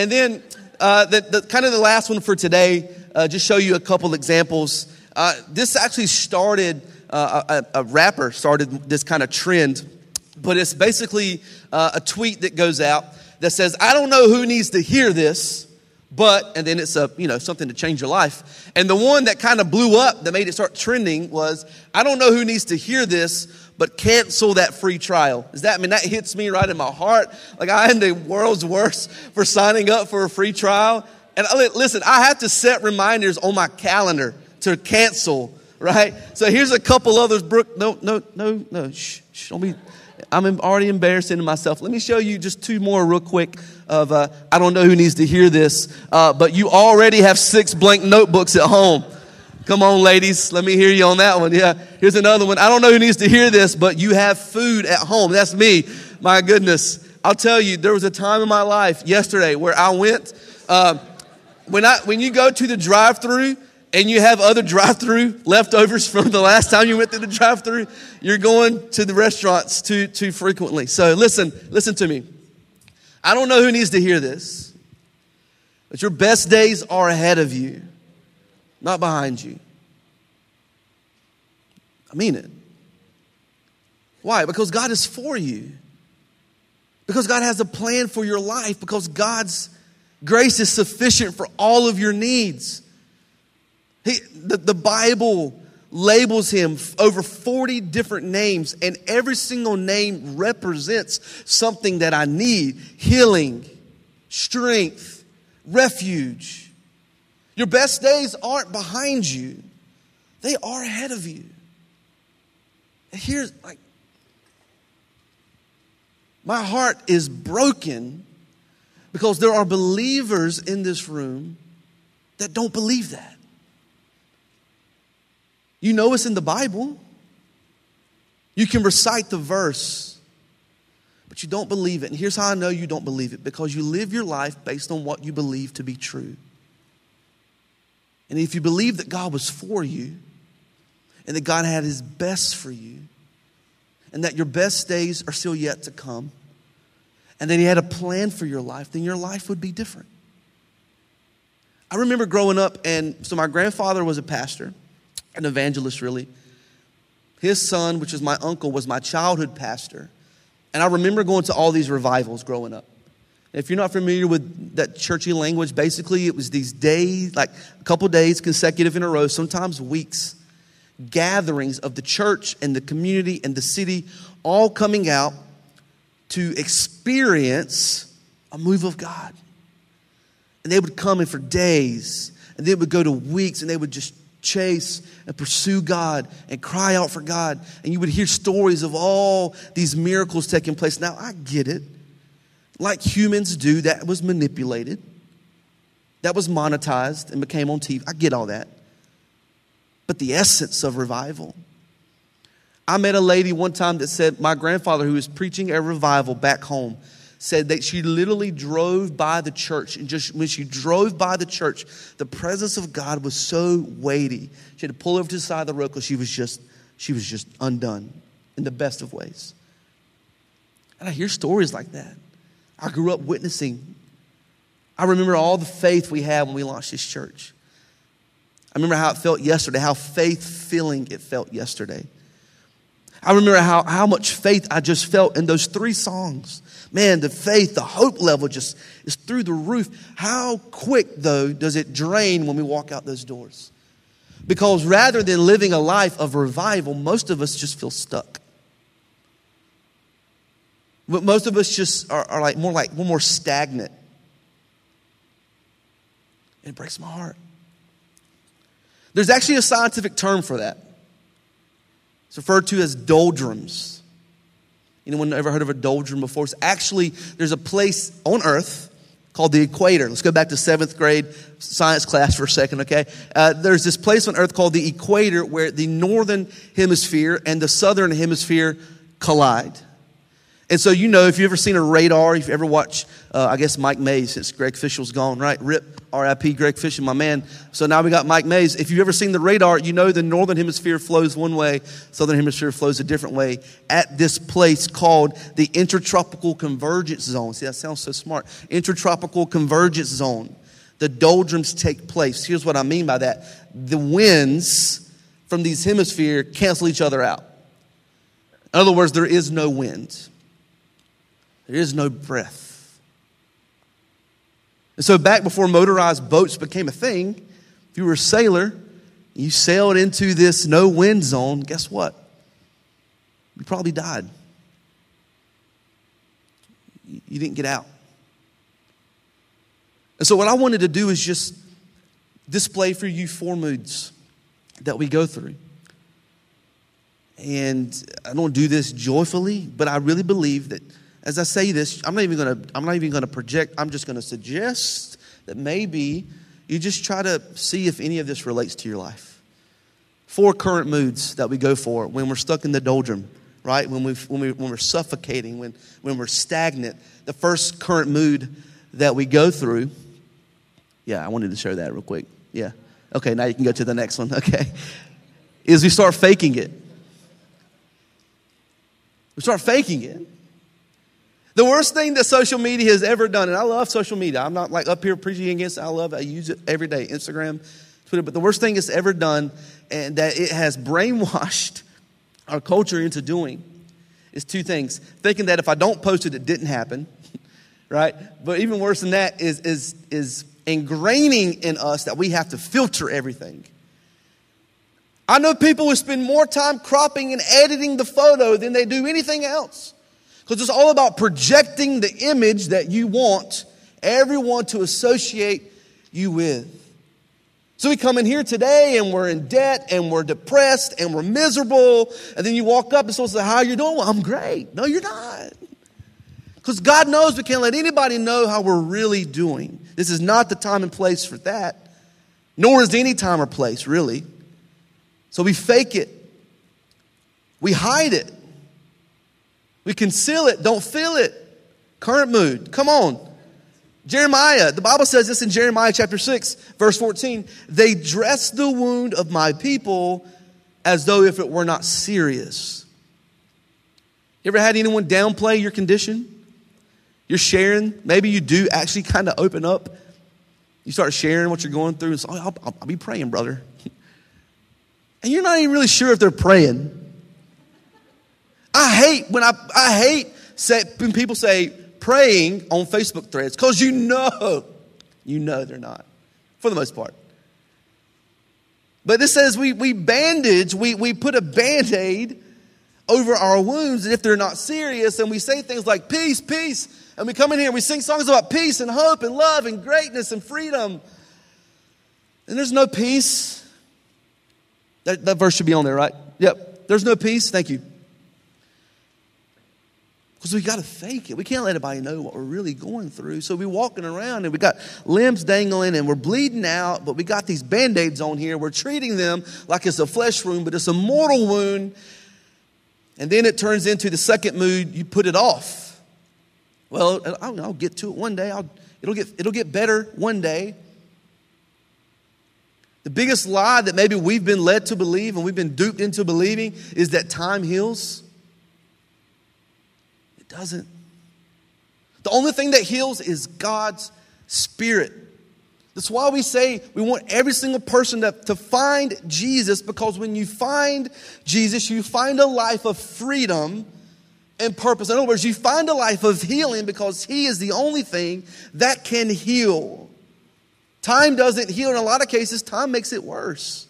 And then uh, the, the, kind of the last one for today, uh, just show you a couple examples. Uh, this actually started, uh, a, a, rapper started this kind of trend, but it's basically uh, a tweet that goes out that says, I don't know who needs to hear this, but, and then it's a, you know, something to change your life. And the one that kind of blew up that made it start trending was, I don't know who needs to hear this, but cancel that free trial. Is that, I mean, that hits me right in my heart. Like I am the world's worst for signing up for a free trial. And I, listen, I have to set reminders on my calendar to cancel, right? So here's a couple others. Brooke, no, no, no, no, shh, shh don't be, I'm already embarrassing myself. Let me show you just two more real quick of, uh, I don't know who needs to hear this, uh, but you already have six blank notebooks at home. Come on, ladies. Let me hear you on that one. Yeah. Here's another one. I don't know who needs to hear this, but you have food at home. That's me. My goodness. I'll tell you, there was a time in my life yesterday where I went, uh, when I, when you go to the drive through and you have other drive-through leftovers from the last time you went through the drive-through, you're going to the restaurants too too frequently. So listen, listen to me. I don't know who needs to hear this, but your best days are ahead of you, not behind you. I mean it. Why? Because God is for you. Because God has a plan for your life. Because God's grace is sufficient for all of your needs. He, the, the Bible labels him over 40 different names, and every single name represents something that I need healing, strength, refuge. Your best days aren't behind you, they are ahead of you. here's like, my heart is broken because there are believers in this room that don't believe that. You know it's in the Bible. You can recite the verse, but you don't believe it. And here's how I know you don't believe it because you live your life based on what you believe to be true. And if you believe that God was for you and that God had his best for you and that your best days are still yet to come and that he had a plan for your life, then your life would be different. I remember growing up, and so my grandfather was a pastor an evangelist, really. His son, which is my uncle, was my childhood pastor. And I remember going to all these revivals growing up. If you're not familiar with that churchy language, basically it was these days, like a couple days consecutive in a row, sometimes weeks, gatherings of the church and the community and the city all coming out to experience a move of God. And they would come in for days, and they would go to weeks, and they would just chase and pursue God and cry out for God. And you would hear stories of all these miracles taking place. Now, I get it. Like humans do, that was manipulated, that was monetized and became on TV. I get all that. But the essence of revival. I met a lady one time that said, My grandfather, who was preaching a revival back home, said that she literally drove by the church. And just when she drove by the church, the presence of God was so weighty. She had to pull over to the side of the road because she was just, she was just undone in the best of ways. And I hear stories like that. I grew up witnessing. I remember all the faith we had when we launched this church. I remember how it felt yesterday, how faith filling it felt yesterday. I remember how, how much faith I just felt in those three songs. Man, the faith, the hope level just is through the roof. How quick, though, does it drain when we walk out those doors? Because rather than living a life of revival, most of us just feel stuck. But most of us just are, are like more like we're more stagnant. And It breaks my heart. There's actually a scientific term for that. It's referred to as doldrums. Anyone ever heard of a doldrum before? It's actually, there's a place on earth called the equator. Let's go back to seventh grade science class for a second, okay? Uh, there's this place on earth called the equator where the northern hemisphere and the southern hemisphere collide. And so, you know, if you've ever seen a radar, if you ever watched, uh, I guess, Mike Maze, since Greg Fishel's gone, right? RIP, RIP, Greg Fishel, my man. So now we got Mike Maze. If you've ever seen the radar, you know the northern hemisphere flows one way, southern hemisphere flows a different way at this place called the Intertropical Convergence Zone. See, that sounds so smart. Intertropical Convergence Zone. The doldrums take place. Here's what I mean by that the winds from these hemispheres cancel each other out. In other words, there is no wind. There is no breath. And so, back before motorized boats became a thing, if you were a sailor, you sailed into this no wind zone, guess what? You probably died. You didn't get out. And so, what I wanted to do is just display for you four moods that we go through. And I don't do this joyfully, but I really believe that as I say this, I'm not even going to I'm not even going to project. I'm just going to suggest that maybe you just try to see if any of this relates to your life. Four current moods that we go for when we're stuck in the doldrum, right? When we when we when we're suffocating, when when we're stagnant. The first current mood that we go through. Yeah, I wanted to share that real quick. Yeah. Okay, now you can go to the next one. Okay. Is we start faking it. We start faking it. The worst thing that social media has ever done, and I love social media. I'm not like up here preaching against it. I love it. I use it every day. Instagram, Twitter. But the worst thing it's ever done, and that it has brainwashed our culture into doing, is two things. Thinking that if I don't post it, it didn't happen, right? But even worse than that is, is, is ingraining in us that we have to filter everything. I know people who spend more time cropping and editing the photo than they do anything else. Because it's all about projecting the image that you want everyone to associate you with. So we come in here today and we're in debt and we're depressed and we're miserable. And then you walk up and someone says, How are you doing? Well, I'm great. No, you're not. Because God knows we can't let anybody know how we're really doing. This is not the time and place for that, nor is any time or place, really. So we fake it, we hide it. We conceal it, don't feel it. Current mood. Come on. Jeremiah, the Bible says this in Jeremiah chapter 6, verse 14. They dress the wound of my people as though if it were not serious. You ever had anyone downplay your condition? You're sharing, maybe you do actually kind of open up. You start sharing what you're going through and say, oh, I'll, I'll, I'll be praying, brother. And you're not even really sure if they're praying. I hate when I, I hate say, when people say praying on Facebook threads because you know, you know they're not, for the most part. But this says we, we bandage, we, we put a band aid over our wounds, and if they're not serious, and we say things like peace, peace, and we come in here and we sing songs about peace and hope and love and greatness and freedom, and there's no peace. That, that verse should be on there, right? Yep. There's no peace. Thank you. Because we got to fake it. We can't let anybody know what we're really going through. So we're walking around and we got limbs dangling and we're bleeding out, but we got these band aids on here. We're treating them like it's a flesh wound, but it's a mortal wound. And then it turns into the second mood, you put it off. Well, I'll, I'll get to it one day. I'll, it'll, get, it'll get better one day. The biggest lie that maybe we've been led to believe and we've been duped into believing is that time heals doesn't. The only thing that heals is God's Spirit. That's why we say we want every single person to, to find Jesus because when you find Jesus, you find a life of freedom and purpose. In other words, you find a life of healing because He is the only thing that can heal. Time doesn't heal. In a lot of cases, time makes it worse.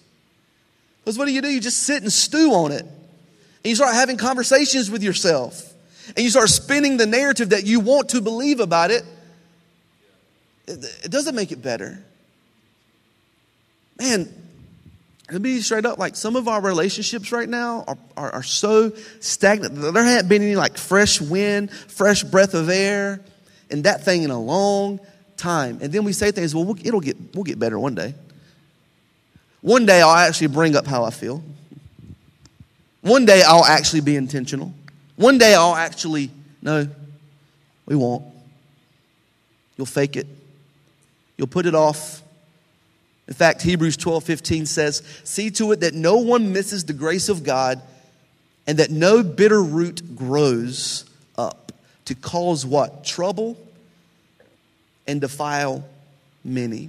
Because what do you do? You just sit and stew on it. And you start having conversations with yourself and you start spinning the narrative that you want to believe about it, it doesn't make it better. Man, to be straight up, like some of our relationships right now are, are, are, so stagnant. There hasn't been any like fresh wind, fresh breath of air, and that thing in a long time. And then we say things, well, it'll get, we'll get better one day. One day I'll actually bring up how I feel. One day I'll actually be intentional. One day I'll actually No, we won't. You'll fake it. You'll put it off. In fact, Hebrews 12 15 says, See to it that no one misses the grace of God and that no bitter root grows up to cause what? Trouble and defile many.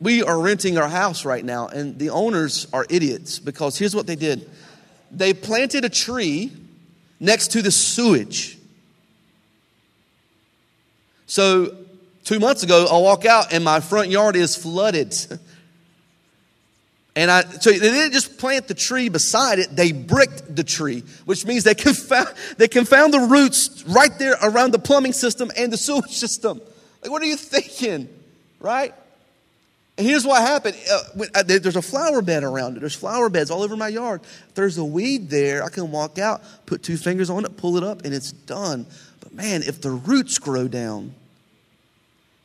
We are renting our house right now, and the owners are idiots because here's what they did they planted a tree next to the sewage. So, two months ago, I walk out and my front yard is flooded. And I, so they didn't just plant the tree beside it, they bricked the tree, which means they confound, they confound the roots right there around the plumbing system and the sewage system. Like, what are you thinking? Right? And here's what happened uh, uh, there's a flower bed around it. There's flower beds all over my yard. If there's a weed there, I can walk out, put two fingers on it, pull it up, and it's done. But man, if the roots grow down,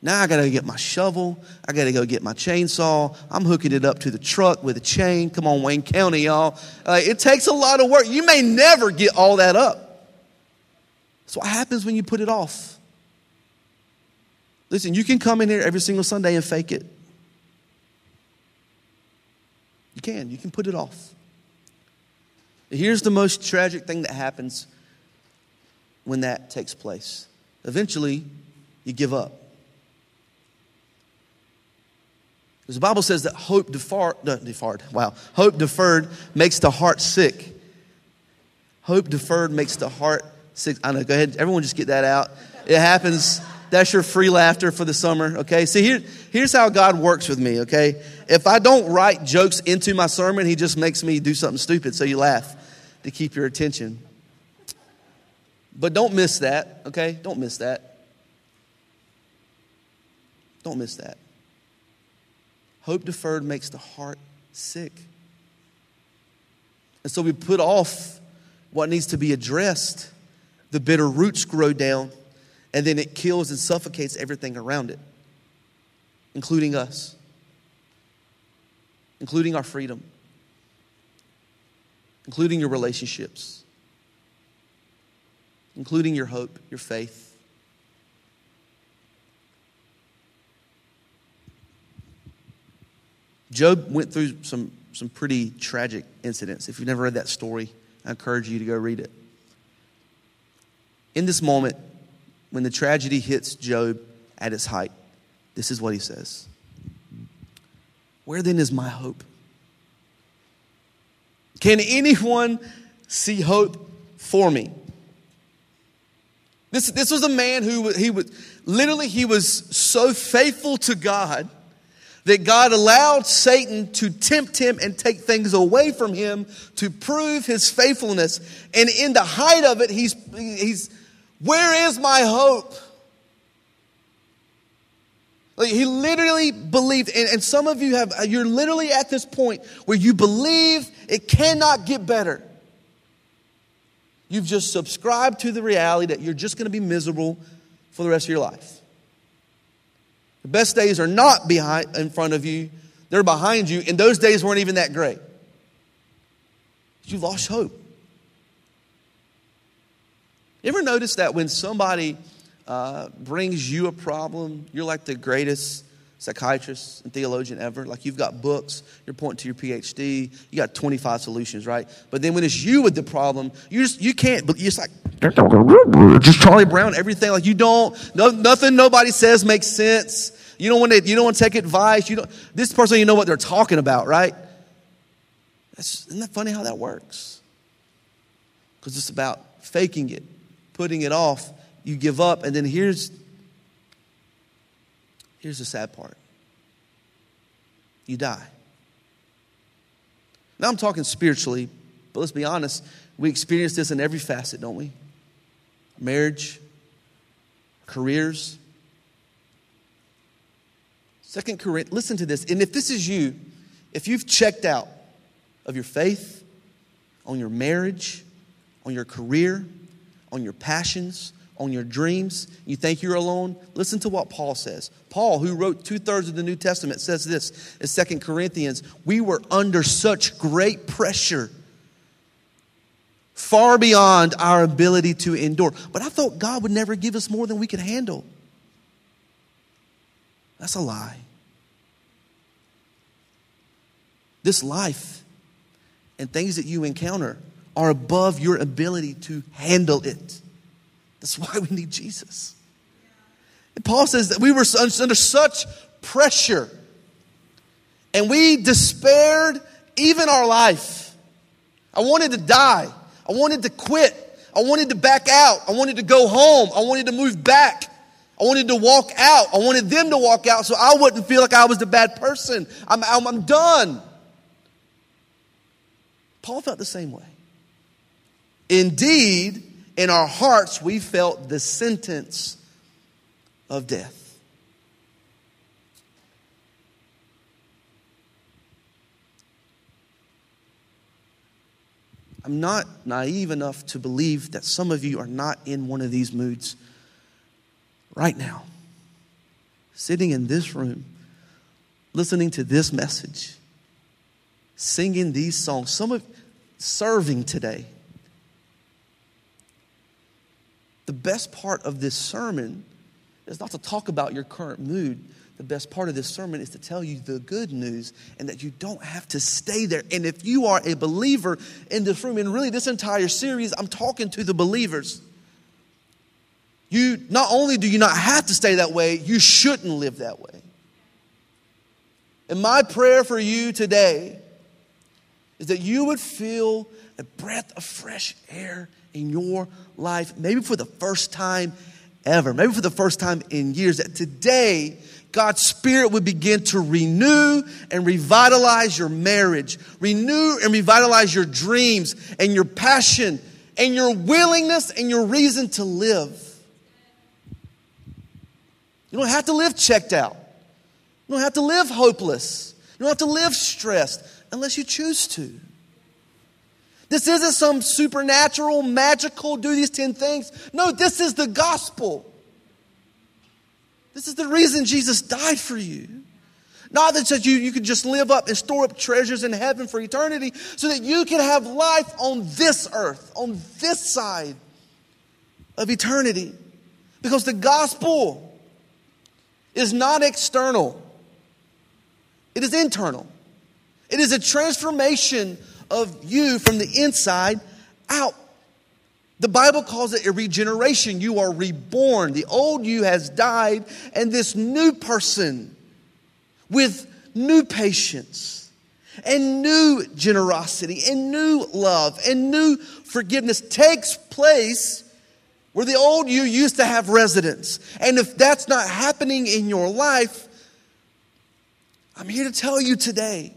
now I got to get my shovel. I got to go get my chainsaw. I'm hooking it up to the truck with a chain. Come on, Wayne County, y'all. Uh, it takes a lot of work. You may never get all that up. So what happens when you put it off? Listen, you can come in here every single Sunday and fake it. You can. You can put it off. Here's the most tragic thing that happens when that takes place. Eventually, you give up. Because the Bible says that hope deferred, no, deferred, wow, hope deferred makes the heart sick. Hope deferred makes the heart sick. I know, go ahead, everyone just get that out. It happens. That's your free laughter for the summer, okay? See, here, here's how God works with me, okay? If I don't write jokes into my sermon, He just makes me do something stupid so you laugh to keep your attention. But don't miss that, okay? Don't miss that. Don't miss that. Hope deferred makes the heart sick. And so we put off what needs to be addressed. The bitter roots grow down, and then it kills and suffocates everything around it, including us, including our freedom, including your relationships, including your hope, your faith. Job went through some, some pretty tragic incidents. If you've never read that story, I encourage you to go read it. In this moment, when the tragedy hits Job at its height, this is what he says Where then is my hope? Can anyone see hope for me? This, this was a man who he was literally he was so faithful to God that God allowed Satan to tempt him and take things away from him to prove his faithfulness. And in the height of it, he's, he's where is my hope? Like he literally believed, and, and some of you have, uh, you're literally at this point where you believe it cannot get better. You've just subscribed to the reality that you're just going to be miserable for the rest of your life. The best days are not behind in front of you, they're behind you, and those days weren't even that great. You lost hope. You ever notice that when somebody uh, brings you a problem, you're like the greatest psychiatrist and theologian ever. Like you've got books, you're pointing to your PhD, you got 25 solutions, right? But then when it's you with the problem, you just you can't. But you're just like just Charlie Brown, everything. Like you don't, no, nothing nobody says makes sense. You don't want to. You don't want to take advice. You don't. This person, you know what they're talking about, right? That's, isn't that funny how that works? Because it's about faking it, putting it off. You give up, and then here's Here's the sad part you die. Now I'm talking spiritually, but let's be honest, we experience this in every facet, don't we? Marriage, careers. Second Corinthians, listen to this. And if this is you, if you've checked out of your faith, on your marriage, on your career, on your passions, on your dreams, you think you're alone, listen to what Paul says. Paul, who wrote two thirds of the New Testament, says this in Second Corinthians We were under such great pressure far beyond our ability to endure. But I thought God would never give us more than we could handle. That's a lie. This life and things that you encounter are above your ability to handle it. That's why we need Jesus. And Paul says that we were under such pressure and we despaired even our life. I wanted to die. I wanted to quit. I wanted to back out. I wanted to go home. I wanted to move back. I wanted to walk out. I wanted them to walk out so I wouldn't feel like I was the bad person. I'm, I'm, I'm done. Paul felt the same way. Indeed, in our hearts, we felt the sentence of death. I'm not naive enough to believe that some of you are not in one of these moods right now. Sitting in this room, listening to this message, singing these songs, some of serving today. The best part of this sermon is not to talk about your current mood. The best part of this sermon is to tell you the good news and that you don't have to stay there. And if you are a believer in this room, and really this entire series, I'm talking to the believers. You not only do you not have to stay that way, you shouldn't live that way. And my prayer for you today is that you would feel a breath of fresh air in your life, maybe for the first time ever, maybe for the first time in years, that today God's Spirit would begin to renew and revitalize your marriage, renew and revitalize your dreams and your passion and your willingness and your reason to live. You don't have to live checked out. You don't have to live hopeless. You don't have to live stressed unless you choose to. This isn't some supernatural, magical, do these 10 things. No, this is the gospel. This is the reason Jesus died for you. Not that you, you could just live up and store up treasures in heaven for eternity, so that you can have life on this earth, on this side of eternity. Because the gospel is not external, it is internal. It is a transformation of you from the inside out. The Bible calls it a regeneration. You are reborn. The old you has died, and this new person with new patience and new generosity and new love and new forgiveness takes place where the old you used to have residence. And if that's not happening in your life, I'm here to tell you today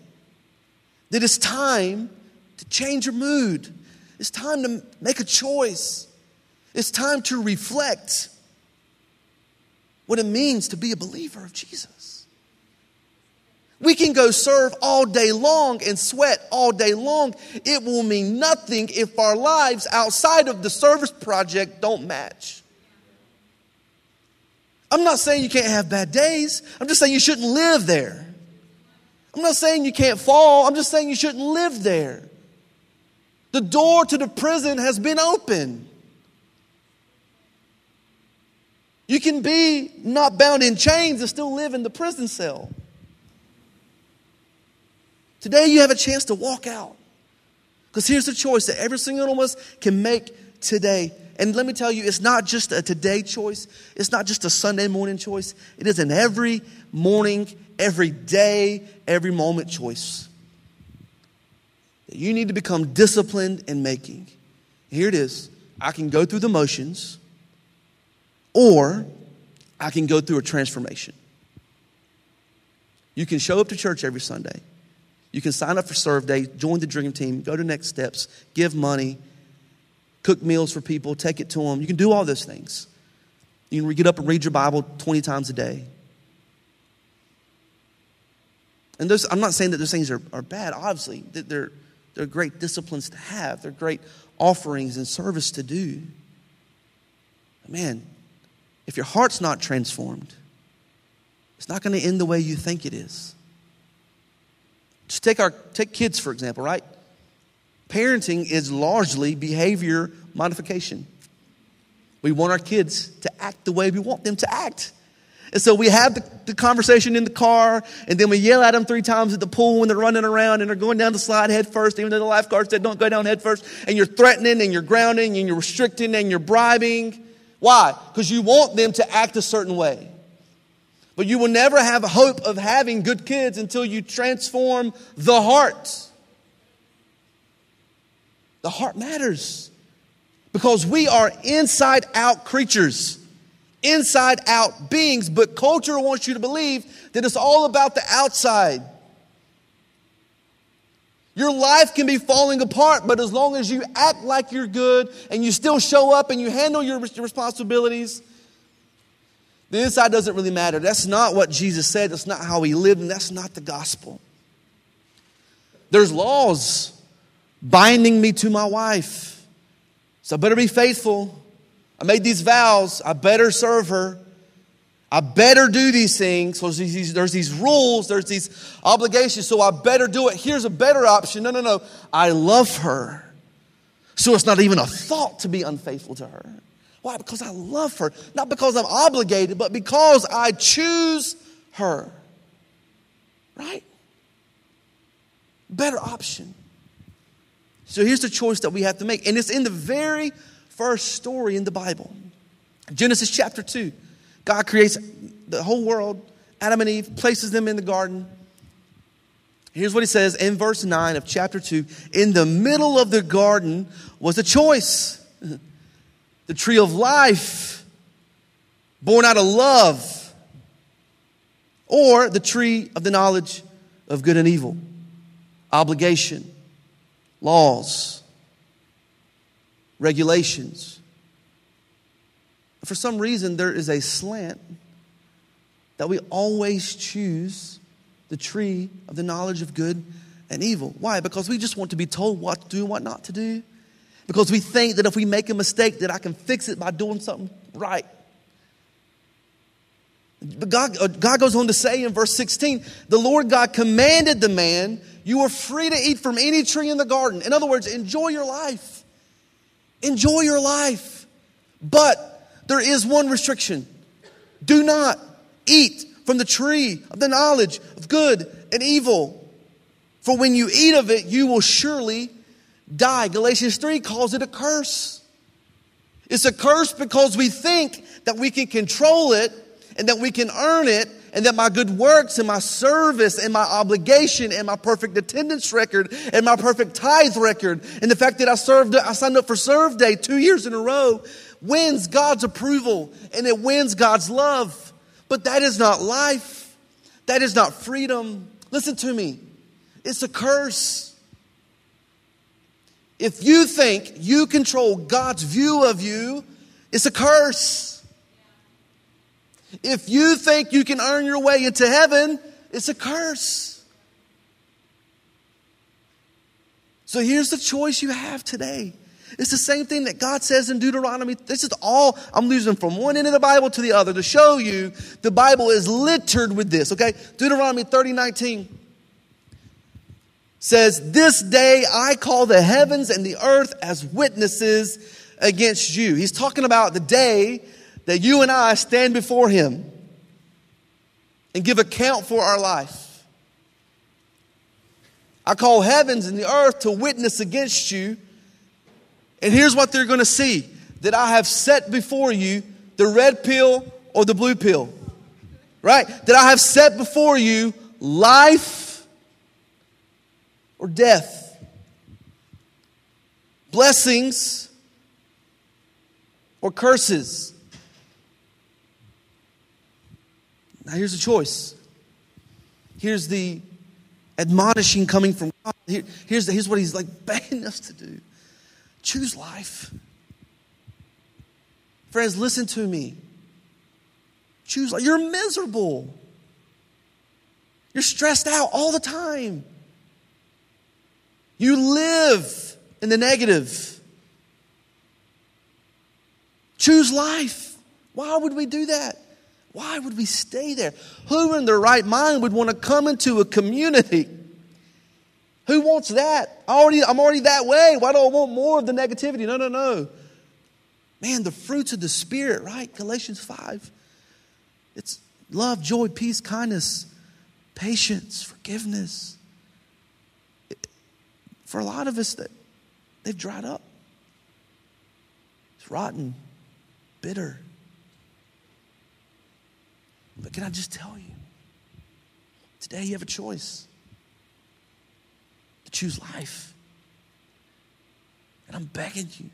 that it's time to change your mood. It's time to make a choice. It's time to reflect what it means to be a believer of Jesus. We can go serve all day long and sweat all day long. It will mean nothing if our lives outside of the service project don't match. I'm not saying you can't have bad days. I'm just saying you shouldn't live there. I'm not saying you can't fall. I'm just saying you shouldn't live there. The door to the prison has been open. You can be not bound in chains and still live in the prison cell. Today, you have a chance to walk out. Because here's the choice that every single one of us can make today. And let me tell you, it's not just a today choice, it's not just a Sunday morning choice. It is an every morning, every day, every moment choice that you need to become disciplined in making. Here it is I can go through the motions, or I can go through a transformation. You can show up to church every Sunday. You can sign up for Serve Day, join the Dream Team, go to Next Steps, give money, cook meals for people, take it to them. You can do all those things. You can get up and read your Bible 20 times a day. And those, I'm not saying that those things are, are bad, obviously. That they're, they're great disciplines to have, they're great offerings and service to do. Man, if your heart's not transformed, it's not going to end the way you think it is. Just take our take kids for example, right? Parenting is largely behavior modification. We want our kids to act the way we want them to act. And so we have the, the, conversation in the car, and then we yell at them three times at the pool when they're running around and they're going down the slide head first, even though the lifeguard said don't go down head first. And you're threatening and you're grounding and you're restricting and you're bribing. Why? Because you want them to act a certain way. But you will never have hope of having good kids until you transform the heart. The heart matters because we are inside out creatures, inside out beings, but culture wants you to believe that it's all about the outside. Your life can be falling apart, but as long as you act like you're good and you still show up and you handle your responsibilities, the inside doesn't really matter. That's not what Jesus said. That's not how he lived, and that's not the gospel. There's laws binding me to my wife. So I better be faithful. I made these vows. I better serve her. I better do these things. So there's these, there's these rules, there's these obligations, so I better do it. Here's a better option. No, no, no. I love her. So it's not even a thought to be unfaithful to her. Why? Because I love her. Not because I'm obligated, but because I choose her. Right? Better option. So here's the choice that we have to make. And it's in the very first story in the Bible Genesis chapter 2. God creates the whole world, Adam and Eve, places them in the garden. Here's what he says in verse 9 of chapter 2 In the middle of the garden was a choice the tree of life, born out of love, or the tree of the knowledge of good and evil, obligation laws, regulations. For some reason, there is a slant that we always choose the tree of the knowledge of good and evil. Why? Because we just want to be told what to do and what not to do. Because we think that if we make a mistake that I can fix it by doing something right. But God, uh, God goes on to say in verse 16, the Lord God commanded the man you are free to eat from any tree in the garden. In other words, enjoy your life. Enjoy your life. But there is one restriction do not eat from the tree of the knowledge of good and evil. For when you eat of it, you will surely die. Galatians 3 calls it a curse. It's a curse because we think that we can control it and that we can earn it and that my good works and my service and my obligation and my perfect attendance record and my perfect tithe record and the fact that I served, I signed up for Serve Day two years in a row wins God's approval and it wins God's love. But that is not life. That is not freedom. Listen to me. It's a curse. If you think you control God's view of you, it's a curse. If you think you can earn your way into heaven, it's a curse. So here's the choice you have today. It's the same thing that God says in Deuteronomy. This is all, I'm losing from one end of the Bible to the other to show you the Bible is littered with this, okay? Deuteronomy 30, 19 says, This day I call the heavens and the earth as witnesses against you. He's talking about the day that you and I stand before Him and give account for our life. I call heavens and the earth to witness against you. And here's what they're going to see that I have set before you the red pill or the blue pill. Right? That I have set before you life or death. Blessings or curses. Now, here's the choice. Here's the admonishing coming from God. Here, here's, the, here's what He's like begging us to do choose life. Friends, listen to me. Choose life. You're miserable. You're stressed out all the time. You live in the negative. Choose life. Why would we do that? Why would we stay there? Who in their right mind would want to come into a community Who wants that? I already, I'm already that way. Why do I want more of the negativity? No, no, no. Man, the fruits of the Spirit, right? Galatians 5. It's love, joy, peace, kindness, patience, forgiveness. For a lot of us, that they've dried up. It's rotten, bitter. But can I just tell you, today you have a choice to choose life. And I'm begging you,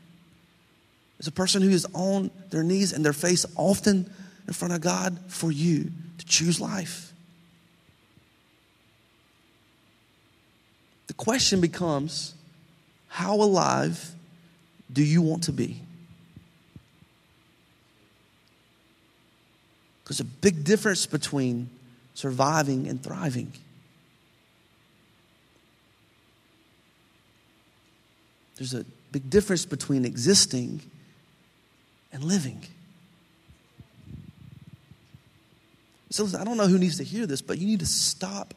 as a person who is on their knees and their face often in front of God, for you to choose life. The question becomes how alive do you want to be? There's a big difference between surviving and thriving. There's a big difference between existing and living. So I don't know who needs to hear this, but you need to stop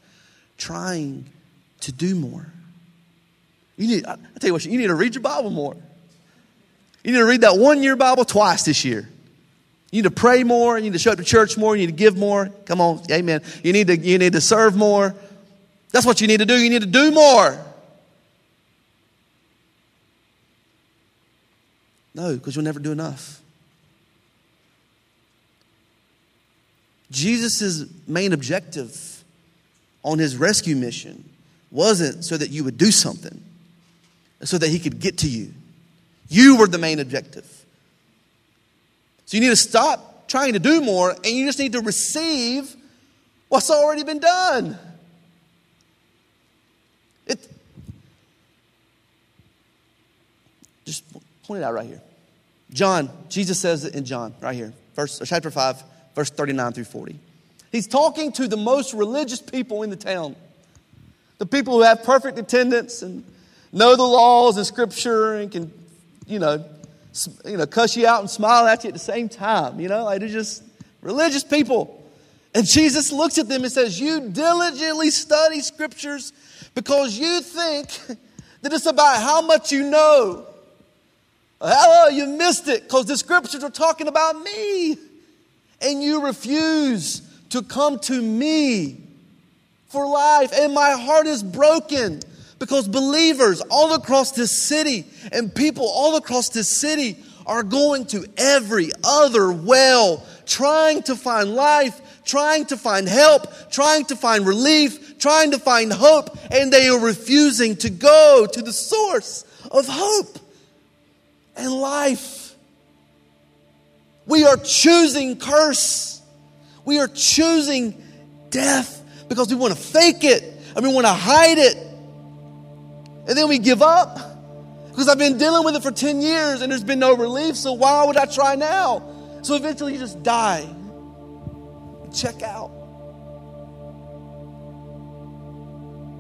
trying to do more. You need, I tell you what, you need to read your Bible more. You need to read that one year Bible twice this year. You need to pray more. You need to show up to church more. You need to give more. Come on, amen. You need to, you need to serve more. That's what you need to do. You need to do more. No, because you'll never do enough. Jesus' main objective on his rescue mission wasn't so that you would do something, so that he could get to you. You were the main objective. So you need to stop trying to do more and you just need to receive what's already been done. It, just point it out right here. John, Jesus says it in John, right here, verse, chapter 5, verse 39 through 40. He's talking to the most religious people in the town, the people who have perfect attendance and know the laws and scripture and can, you know, you know, cuss you out and smile at you at the same time. You know, like they're just religious people. And Jesus looks at them and says, You diligently study scriptures because you think that it's about how much you know. Hello, you missed it because the scriptures are talking about me. And you refuse to come to me for life. And my heart is broken because believers all across this city and people all across this city are going to every other well, trying to find life, trying to find help, trying to find relief, trying to find hope, and they are refusing to go to the source of hope and life. We are choosing curse. We are choosing death because we want to fake it and we want to hide it. And then we give up because I've been dealing with it for 10 years and there's been no relief, so why would I try now? So eventually you just die. Check out.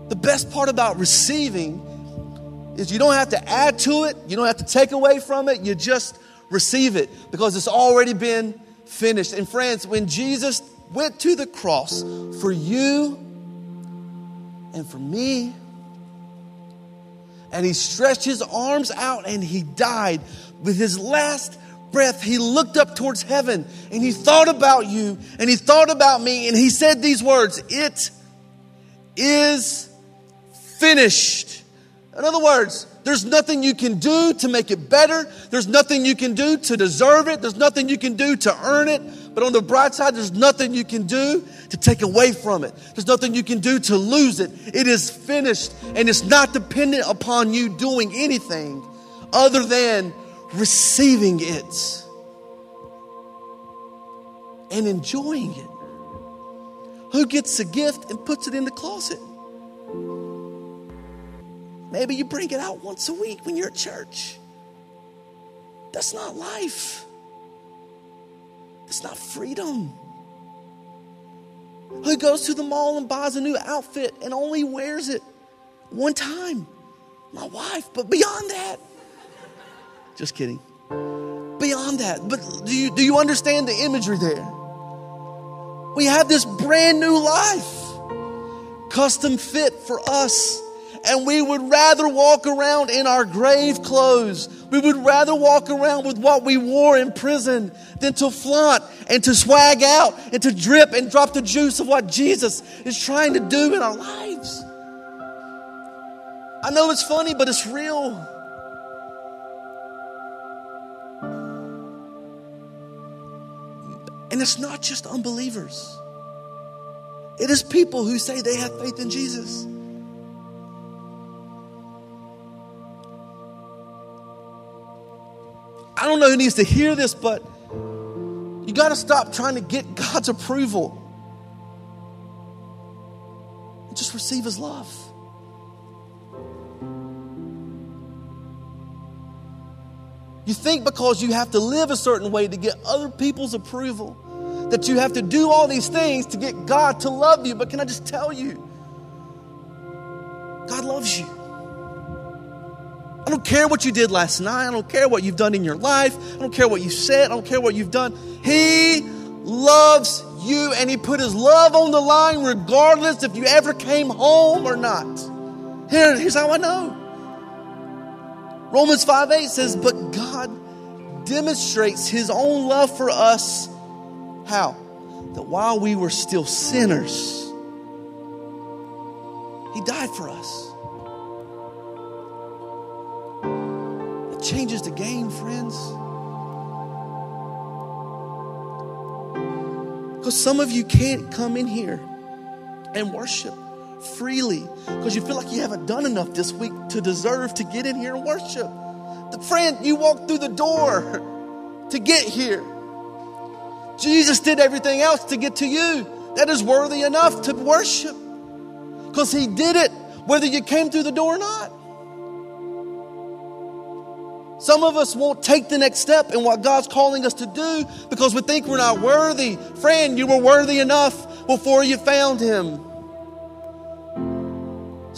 The best part about receiving is you don't have to add to it, you don't have to take away from it, you just receive it because it's already been finished. And friends, when Jesus went to the cross for you and for me, and he stretched his arms out and he died with his last breath, he looked up towards heaven and he thought about you and he thought about me and he said these words It is finished. In other words, there's nothing you can do to make it better. There's nothing you can do to deserve it. There's nothing you can do to earn it. But on the bright side, there's nothing you can do to take away from it. There's nothing you can do to lose it. It is finished, and it's not dependent upon you doing anything other than receiving it and enjoying it. Who gets a gift and puts it in the closet? Maybe you bring it out once a week when you're at church. That's not life. That's not freedom. Who goes to the mall and buys a new outfit and only wears it one time? My wife. But beyond that, just kidding. Beyond that, but do you, do you understand the imagery there? We have this brand new life, custom fit for us And we would rather walk around in our grave clothes. We would rather walk around with what we wore in prison than to flaunt and to swag out and to drip and drop the juice of what Jesus is trying to do in our lives. I know it's funny, but it's real. And it's not just unbelievers, it is people who say they have faith in Jesus. Don't know who needs to hear this, but you got to stop trying to get God's approval. Just receive His love. You think because you have to live a certain way to get other people's approval, that you have to do all these things to get God to love you. But can I just tell you, God loves you. I don't care what you did last night. I don't care what you've done in your life. I don't care what you said. I don't care what you've done. He loves you and He put His love on the line regardless if you ever came home or not. Here, here's how I know. Romans 5 8 says, But God demonstrates His own love for us. How? That while we were still sinners, He died for us. It changes the game, friends. Because some of you can't come in here and worship freely because you feel like you haven't done enough this week to deserve to get in here and worship. The friend, you walked through the door to get here. Jesus did everything else to get to you. That is worthy enough to worship because He did it whether you came through the door or not. Some of us won't take the next step in what God's calling us to do because we think we're not worthy. Friend, you were worthy enough before you found Him.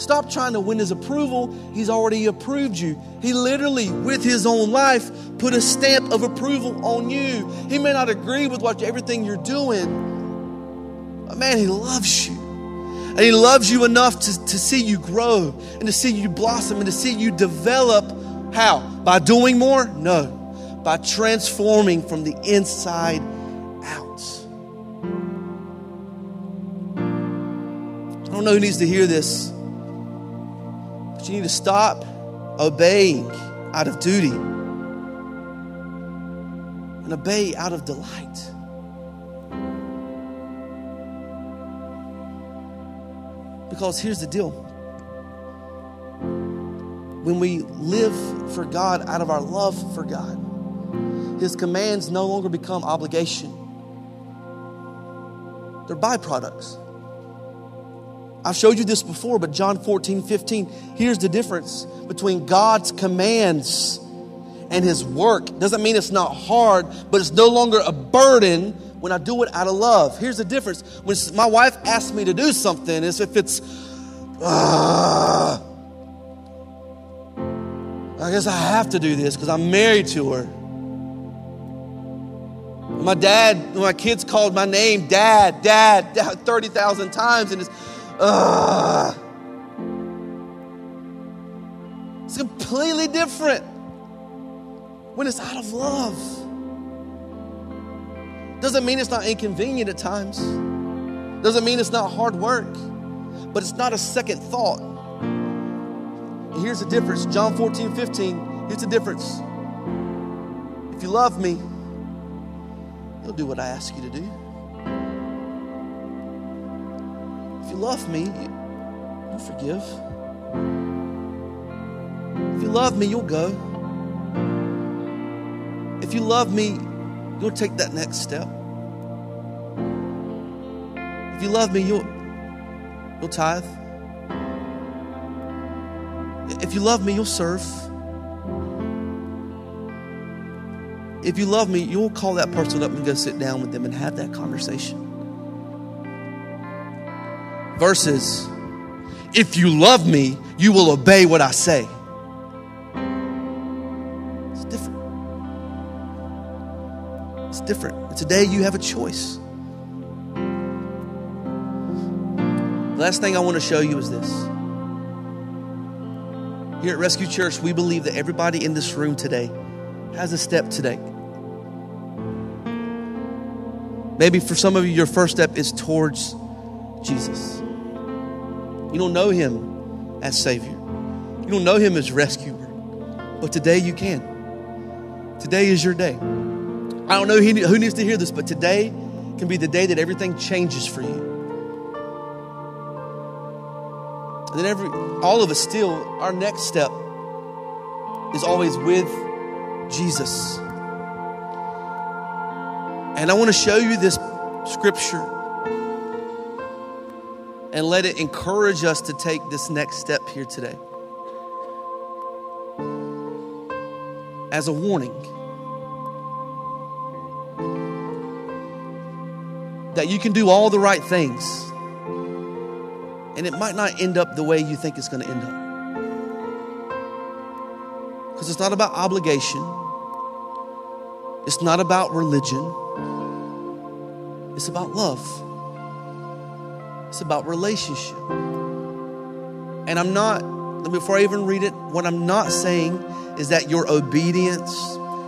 Stop trying to win his approval. He's already approved you. He literally, with his own life, put a stamp of approval on you. He may not agree with what everything you're doing, but man, he loves you. And he loves you enough to, to see you grow and to see you blossom and to see you develop. How? By doing more? No. By transforming from the inside out. I don't know who needs to hear this. But you need to stop obeying out of duty and obey out of delight. Because here's the deal when we live for God out of our love for God, His commands no longer become obligation, they're byproducts. I've showed you this before, but John 14, 15, here's the difference between God's commands and His work. Doesn't mean it's not hard, but it's no longer a burden when I do it out of love. Here's the difference. When my wife asks me to do something, is if it's, uh, I guess I have to do this because I'm married to her. My dad, my kids called my name, Dad, Dad, Dad 30,000 times, and it's, Ugh. It's completely different when it's out of love. Doesn't mean it's not inconvenient at times. Doesn't mean it's not hard work, but it's not a second thought. Here's the difference John 14, 15. Here's the difference. If you love me, you'll do what I ask you to do. If you love me, you'll forgive. If you love me, you'll go. If you love me, you'll take that next step. If you love me, you'll you'll tithe. If you love me, you'll serve. If you love me, you'll call that person up and go sit down with them and have that conversation versus, if you love me, you will obey what I say. It's different. It's different. Today you have a choice. The last thing I want to show you is this. Here at Rescue Church, we believe that everybody in this room today has a step today. Maybe for some of you, your first step is towards Jesus. You don't know Him as Savior, you don't know Him as rescuer, but today you can. Today is your day. I don't know who needs to hear this, but today can be the day that everything changes for you. And then every all of us still, our next step is always with Jesus. And I want to show you this scripture and let it encourage us to take this next step here today. As a warning that you can do all the right things and it might not end up the way you think it's going to end up. Because it's not about obligation, it's not about religion, it's about love, it's about relationship. And I'm not, before I even read it, what I'm not saying is that your obedience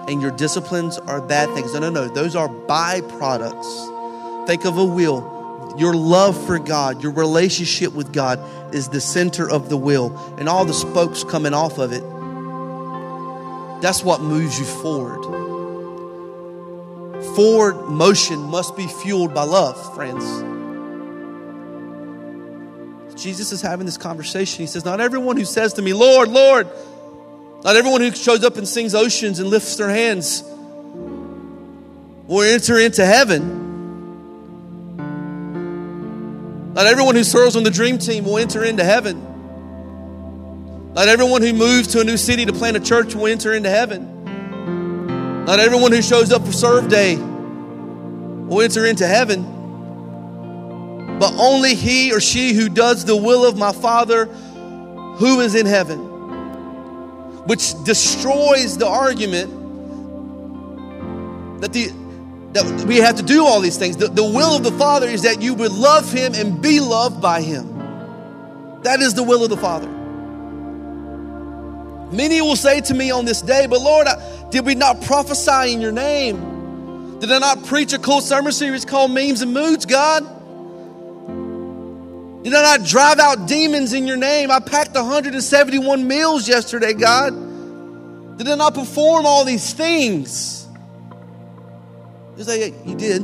and your disciplines are bad things. No, no, no. Those are byproducts. Think of a wheel your love for God, your relationship with God is the center of the wheel, and all the spokes coming off of it. That's what moves you forward. Forward motion must be fueled by love, friends. Jesus is having this conversation. He says, Not everyone who says to me, Lord, Lord, not everyone who shows up and sings oceans and lifts their hands will enter into heaven. Not everyone who serves on the dream team will enter into heaven. Not everyone who moves to a new city to plant a church will enter into heaven. Not everyone who shows up for serve day will enter into heaven. But only he or she who does the will of my Father who is in heaven. Which destroys the argument that the that we have to do all these things. The, the will of the Father is that you would love Him and be loved by Him. That is the will of the Father. Many will say to me on this day, But Lord, did we not prophesy in your name? Did I not preach a cool sermon series called Memes and Moods, God? Did I not drive out demons in your name? I packed 171 meals yesterday, God. Did I not perform all these things? You say, You did.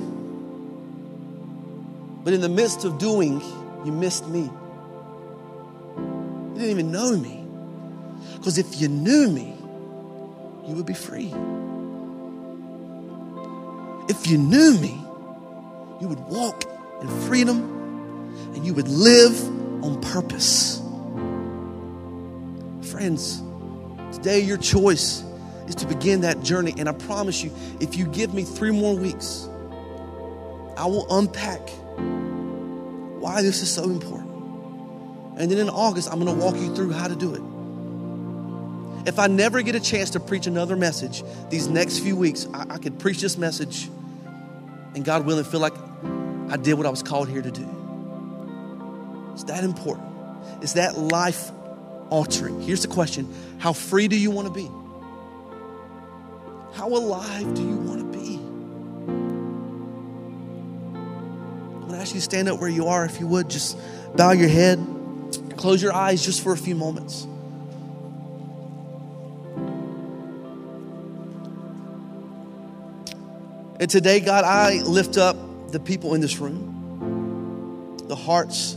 But in the midst of doing, you missed me. You didn't even know me. Because if you knew me, you would be free. If you knew me, you would walk in freedom and you would live on purpose. Friends, today your choice is to begin that journey. And I promise you, if you give me three more weeks, I will unpack why this is so important. And then in August, I'm going to walk you through how to do it. If I never get a chance to preach another message these next few weeks, I, I could preach this message and God willing feel like I did what I was called here to do. It's that important. It's that life altering. Here's the question How free do you want to be? How alive do you want to be? I'm going to ask you to stand up where you are, if you would. Just bow your head, close your eyes just for a few moments. And today, God, I lift up the people in this room, the hearts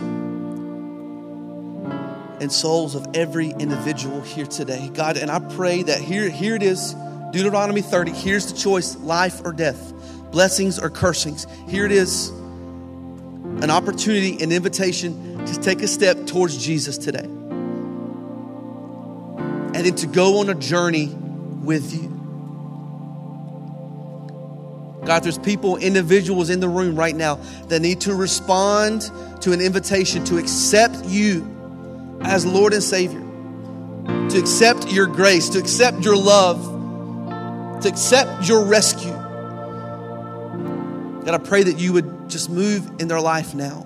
and souls of every individual here today. God, and I pray that here, here it is Deuteronomy 30, here's the choice life or death, blessings or cursings. Here it is an opportunity, an invitation to take a step towards Jesus today. And then to go on a journey with you. God, there's people, individuals in the room right now that need to respond to an invitation to accept you as Lord and Savior, to accept your grace, to accept your love to accept your rescue. God, I pray that you would just move in their life now.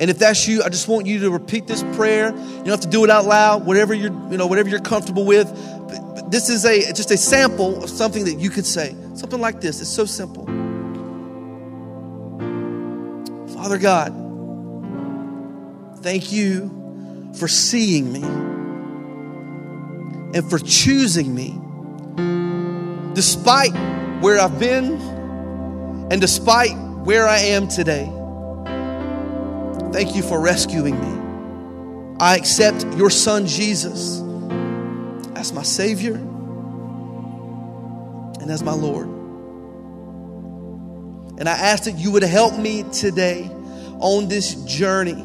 And if that's you, I just want you to repeat this prayer. You don't have to do it out loud, whatever you're, you know, whatever you're comfortable with. But, but this is a just a sample of something that you could say. Something like this. It's so simple. Father God, thank you for seeing me and for choosing me despite where I've been and despite where I am today. Thank you for rescuing me. I accept your son Jesus as my Savior and as my Lord. And I ask that you would help me today on this journey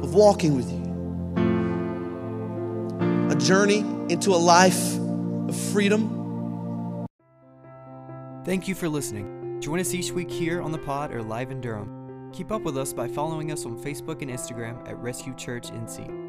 of walking with you. A journey into a life of freedom. Thank you for listening. Join us each week here on the pod or live in Durham. Keep up with us by following us on Facebook and Instagram at Rescue Church NC.